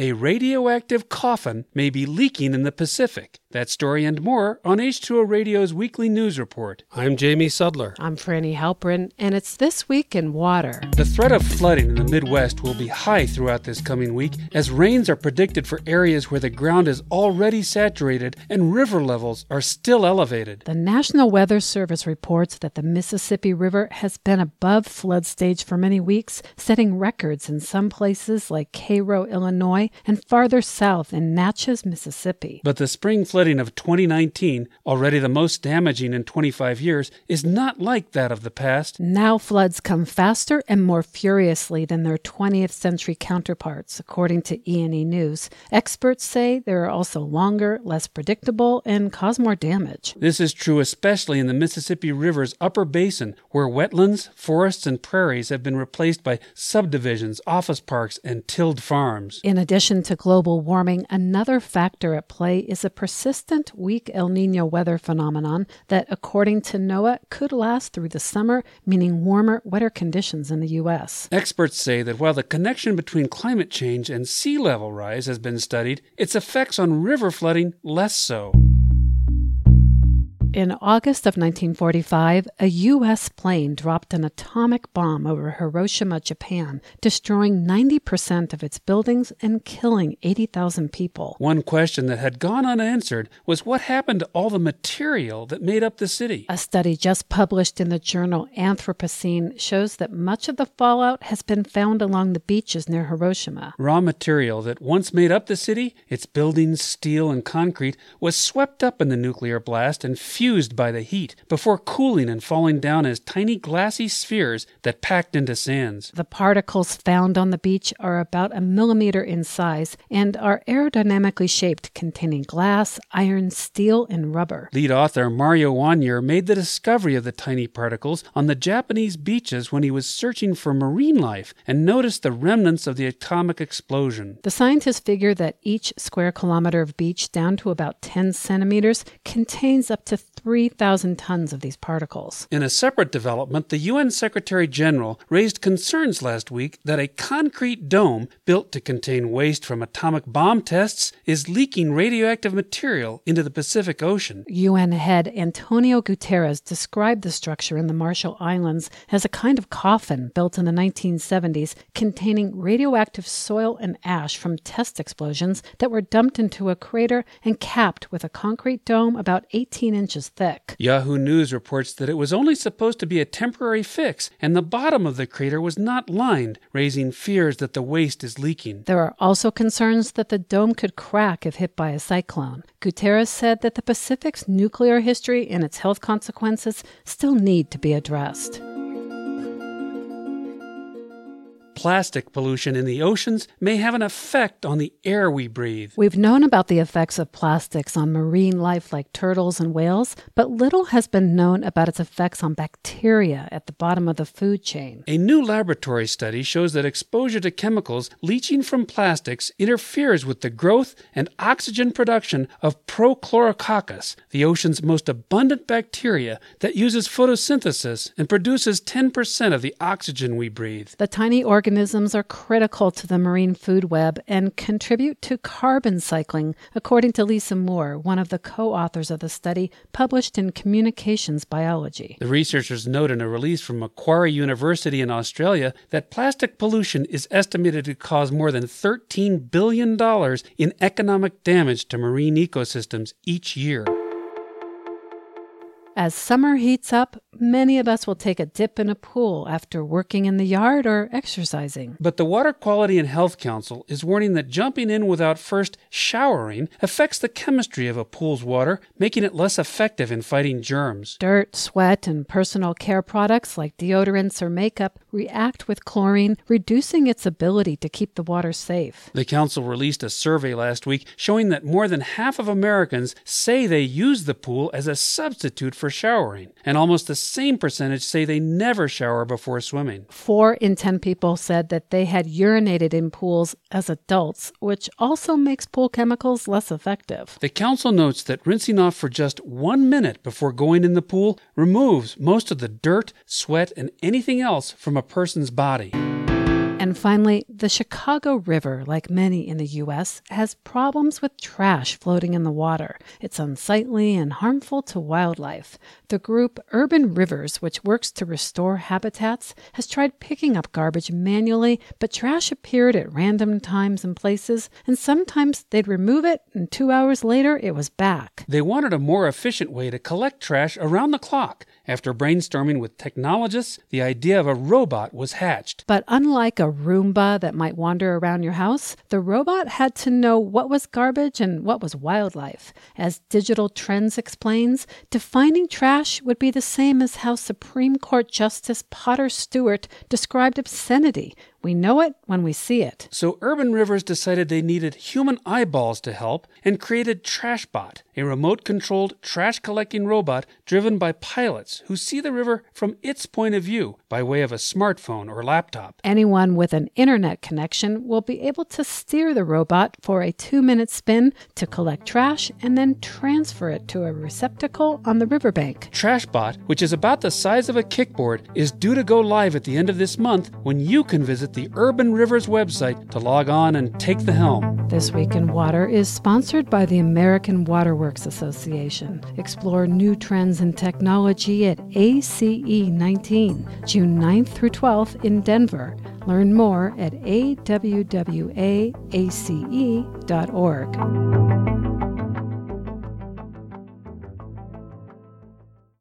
A radioactive coffin may be leaking in the Pacific. That story and more on H2O Radio's weekly news report. I'm Jamie Sudler. I'm Frani Halperin, and it's This Week in Water. The threat of flooding in the Midwest will be high throughout this coming week as rains are predicted for areas where the ground is already saturated and river levels are still elevated. The National Weather Service reports that the Mississippi River has been above flood stage for many weeks, setting records in some places like Cairo, Illinois, and farther south in Natchez, Mississippi. But the spring flood flooding of 2019, already the most damaging in 25 years, is not like that of the past. Now floods come faster and more furiously than their 20th century counterparts, according to E&E News. Experts say they are also longer, less predictable, and cause more damage. This is true especially in the Mississippi River's upper basin, where wetlands, forests, and prairies have been replaced by subdivisions, office parks, and tilled farms. In addition to global warming, another factor at play is a persistent persistent weak El Nino weather phenomenon that, according to NOAA, could last through the summer, meaning warmer, wetter conditions in the U.S. Experts say that while the connection between climate change and sea level rise has been studied, its effects on river flooding less so. In August of 1945, a U.S. plane dropped an atomic bomb over Hiroshima, Japan, destroying 90% of its buildings and killing 80,000 people. One question that had gone unanswered was what happened to all the material that made up the city? A study just published in the journal Anthropocene shows that much of the fallout has been found along the beaches near Hiroshima. Raw material that once made up the city, its buildings, steel, and concrete, was swept up in the nuclear blast and fused by the heat before cooling and falling down as tiny glassy spheres that packed into sands. The particles found on the beach are about a millimeter in size and are aerodynamically shaped, containing glass, iron, steel, and rubber. Lead author Mario Wannier made the discovery of the tiny particles on the Japanese beaches when he was searching for marine life and noticed the remnants of the atomic explosion. The scientists figure that each square kilometer of beach down to about 10 centimeters contains up to 3,000 tons of these particles. In a separate development, the UN Secretary General raised concerns last week that a concrete dome built to contain waste from atomic bomb tests is leaking radioactive material into the Pacific Ocean. UN head Antonio Guterres described the structure in the Marshall Islands as a kind of coffin built in the 1970s containing radioactive soil and ash from test explosions that were dumped into a crater and capped with a concrete dome about 18 inches thick. Yahoo News reports that it was only supposed to be a temporary fix, and the bottom of the crater was not lined, raising fears that the waste is leaking. There are also concerns that the dome could crack if hit by a cyclone. Guterres said that the Pacific's nuclear history and its health consequences still need to be addressed. Plastic pollution in the oceans may have an effect on the air we breathe. We've known about the effects of plastics on marine life like turtles and whales, but little has been known about its effects on bacteria at the bottom of the food chain. A new laboratory study shows that exposure to chemicals leaching from plastics interferes with the growth and oxygen production of Prochlorococcus, the ocean's most abundant bacteria that uses photosynthesis and produces 10% of the oxygen we breathe. The tiny organism organisms are critical to the marine food web and contribute to carbon cycling, according to Lisa Moore, one of the co authors of the study published in Communications Biology. The researchers note in a release from Macquarie University in Australia that plastic pollution is estimated to cause more than $13 billion in economic damage to marine ecosystems each year. As summer heats up, many of us will take a dip in a pool after working in the yard or exercising. But the Water Quality and Health Council is warning that jumping in without first showering affects the chemistry of a pool's water, making it less effective in fighting germs. Dirt, sweat, and personal care products like deodorants or makeup react with chlorine, reducing its ability to keep the water safe. The council released a survey last week showing that more than half of Americans say they use the pool as a substitute for showering, and almost the same percentage say they never shower before swimming. Four in ten people said that they had urinated in pools as adults, which also makes pool chemicals less effective. The council notes that rinsing off for just one minute before going in the pool removes most of the dirt, sweat, and anything else from a person's body. And finally, the Chicago River, like many in the U.S., has problems with trash floating in the water. It's unsightly and harmful to wildlife. The group Urban Rivers, which works to restore habitats, has tried picking up garbage manually, but trash appeared at random times and places, and sometimes they'd remove it, and two hours later it was back. They wanted a more efficient way to collect trash around the clock. After brainstorming with technologists, the idea of a robot was hatched. But unlike a Roomba that might wander around your house, the robot had to know what was garbage and what was wildlife. As Digital Trends explains, defining trash would be the same as how Supreme Court Justice Potter Stewart described obscenity we know it when we see it. So Urban Rivers decided they needed human eyeballs to help and created TrashBot, a remote controlled trash collecting robot driven by pilots who see the river from its point of view by way of a smartphone or laptop. Anyone with an internet connection will be able to steer the robot for a two minute spin to collect trash and then transfer it to a receptacle on the riverbank. TrashBot, which is about the size of a kickboard, is due to go live at the end of this month when you can visit visit the Urban Rivers website to log on and take the helm. This Week in Water is sponsored by the American Waterworks Association. Explore new trends in technology at ACE 19, June 9th through 12th in Denver. Learn more at awwace.org.